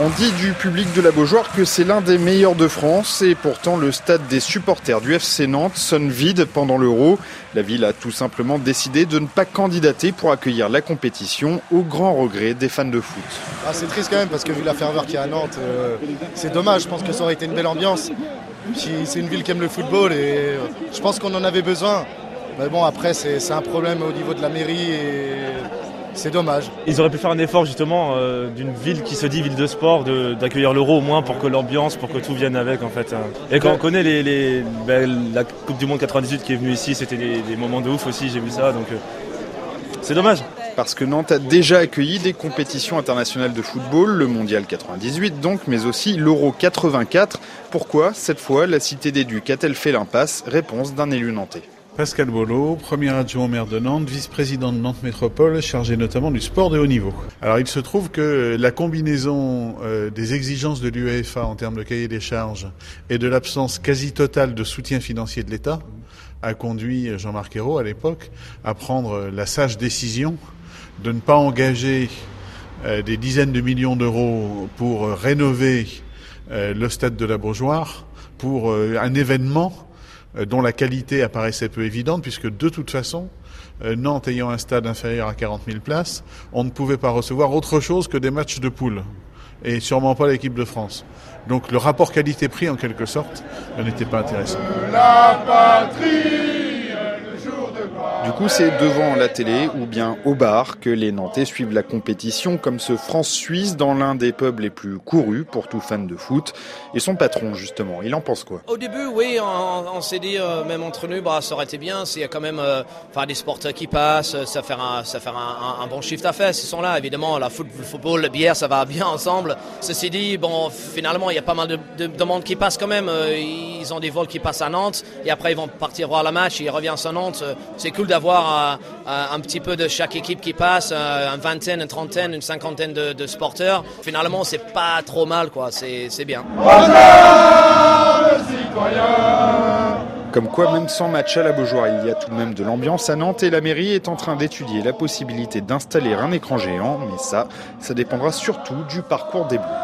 On dit du public de la Beaujoire que c'est l'un des meilleurs de France et pourtant le stade des supporters du FC Nantes sonne vide pendant l'Euro. La ville a tout simplement décidé de ne pas candidater pour accueillir la compétition au grand regret des fans de foot. Ah, c'est triste quand même parce que vu la ferveur qu'il y a à Nantes, euh, c'est dommage. Je pense que ça aurait été une belle ambiance. C'est une ville qui aime le football et euh, je pense qu'on en avait besoin. Mais bon, après, c'est un problème au niveau de la mairie et c'est dommage. Ils auraient pu faire un effort justement euh, d'une ville qui se dit ville de sport, d'accueillir l'euro au moins pour que l'ambiance, pour que tout vienne avec en fait. Hein. Et quand on connaît les, ben, la Coupe du Monde 98 qui est venue ici, c'était des, moments de ouf aussi, j'ai vu ça, donc euh, c'est dommage. Parce que Nantes a déjà accueilli des compétitions internationales de football, le Mondial 98 donc, mais aussi l'Euro 84. Pourquoi, cette fois, la Cité des Ducs a-t-elle fait l'impasse? Réponse d'un élu nantais. Pascal Bolo, premier adjoint au maire de Nantes, vice-président de Nantes Métropole, chargé notamment du sport de haut niveau. Alors il se trouve que la combinaison euh, des exigences de l'UEFA en termes de cahier des charges et de l'absence quasi totale de soutien financier de l'État a conduit Jean-Marc Ayrault à l'époque à prendre la sage décision de ne pas engager euh, des dizaines de millions d'euros pour euh, rénover le stade de la Beaujoire pour un événement dont la qualité apparaissait peu évidente, puisque de toute façon, euh, Nantes ayant un stade inférieur à 40 000 places, on ne pouvait pas recevoir autre chose que des matchs de poule, et sûrement pas l'équipe de France. Donc le rapport qualité-prix, en quelque sorte, n'était pas intéressant. Du coup, c'est devant la télé ou bien au bar que les Nantais suivent la compétition comme ce France-Suisse dans l'un des pubs les plus courus pour tout fan de foot. Et son patron, justement, il en pense quoi? Au début, oui, on, s'est dit, euh, même entre nous, bah, ça aurait été bien s'il y a quand même euh, des sporteurs qui passent, ça fait un, ça faire un, bon chiffre d'affaires s'ils sont là. Évidemment, la foot, le football, la bière, ça va bien ensemble. Ceci dit, bon, finalement, il y a pas mal de, de, monde qui passe quand même. Euh, ils ont des vols qui passent à Nantes et après ils vont partir voir la match ils reviennent à Nantes. C'est cool d'avoir euh, un petit peu de chaque équipe qui passe, euh, une vingtaine, une trentaine, une cinquantaine de, de sporteurs. Finalement, c'est pas trop mal, quoi. C'est bien. Comme quoi, même sans match à la Beaujoire, il y a tout de même de l'ambiance à Nantes et la mairie est en train d'étudier la possibilité d'installer un écran géant, mais ça, ça dépendra surtout du parcours des Bleus.